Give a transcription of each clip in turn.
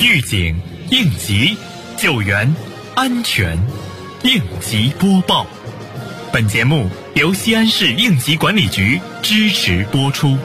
预警、应急、救援、安全，应急播报。本节目由西安市应急管理局支持播出。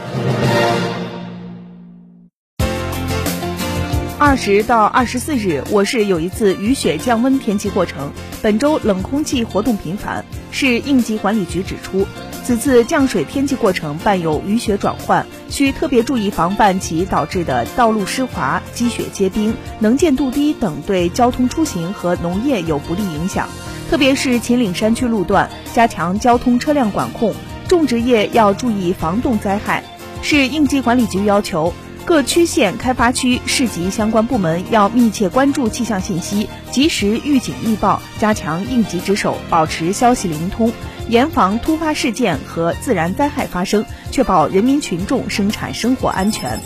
二十到二十四日，我市有一次雨雪降温天气过程。本周冷空气活动频繁，市应急管理局指出，此次降水天气过程伴有雨雪转换，需特别注意防范其导致的道路湿滑、积雪结冰、能见度低等对交通出行和农业有不利影响。特别是秦岭山区路段，加强交通车辆管控；种植业要注意防冻灾害。市应急管理局要求。各区县、开发区、市级相关部门要密切关注气象信息，及时预警预报，加强应急值守，保持消息灵通，严防突发事件和自然灾害发生，确保人民群众生产生活安全。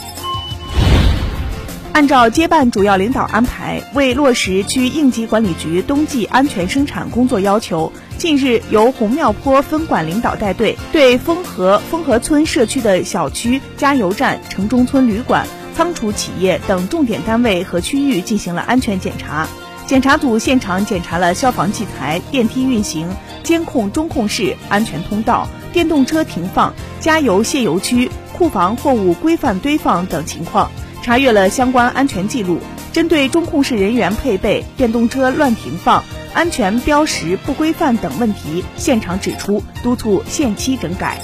按照接办主要领导安排，为落实区应急管理局冬季安全生产工作要求。近日，由红庙坡分管领导带队，对丰河丰河村社区的小区、加油站、城中村旅馆、仓储企业等重点单位和区域进行了安全检查。检查组现场检查了消防器材、电梯运行、监控中控室、安全通道、电动车停放、加油卸油区、库房货物规范堆放等情况，查阅了相关安全记录。针对中控室人员配备、电动车乱停放。安全标识不规范等问题，现场指出，督促限期整改。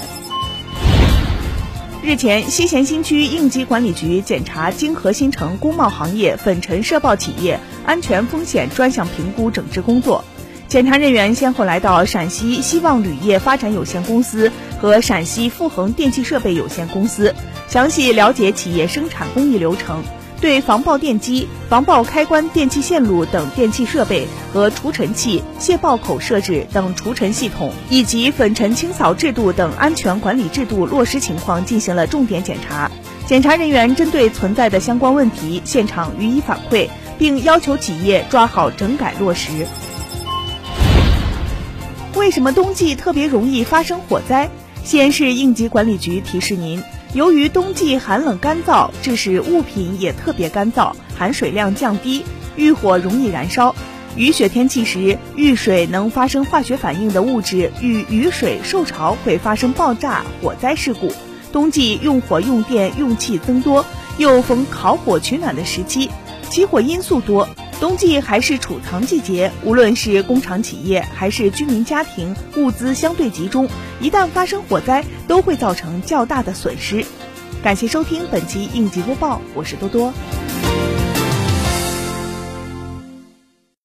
日前，西咸新区应急管理局检查泾河新城工贸行业粉尘涉爆企业安全风险专项评估整治工作。检查人员先后来到陕西希望铝业发展有限公司和陕西富恒电气设备有限公司，详细了解企业生产工艺流程。对防爆电机、防爆开关电气线路等电气设备和除尘器泄爆口设置等除尘系统，以及粉尘清扫制度等安全管理制度落实情况进行了重点检查。检查人员针对存在的相关问题，现场予以反馈，并要求企业抓好整改落实。为什么冬季特别容易发生火灾？西安市应急管理局提示您。由于冬季寒冷干燥，致使物品也特别干燥，含水量降低，遇火容易燃烧。雨雪天气时，遇水能发生化学反应的物质遇雨水受潮会发生爆炸、火灾事故。冬季用火用电用气增多，又逢烤火取暖的时期，起火因素多。冬季还是储藏季节，无论是工厂企业还是居民家庭，物资相对集中，一旦发生火灾，都会造成较大的损失。感谢收听本期应急播报，我是多多。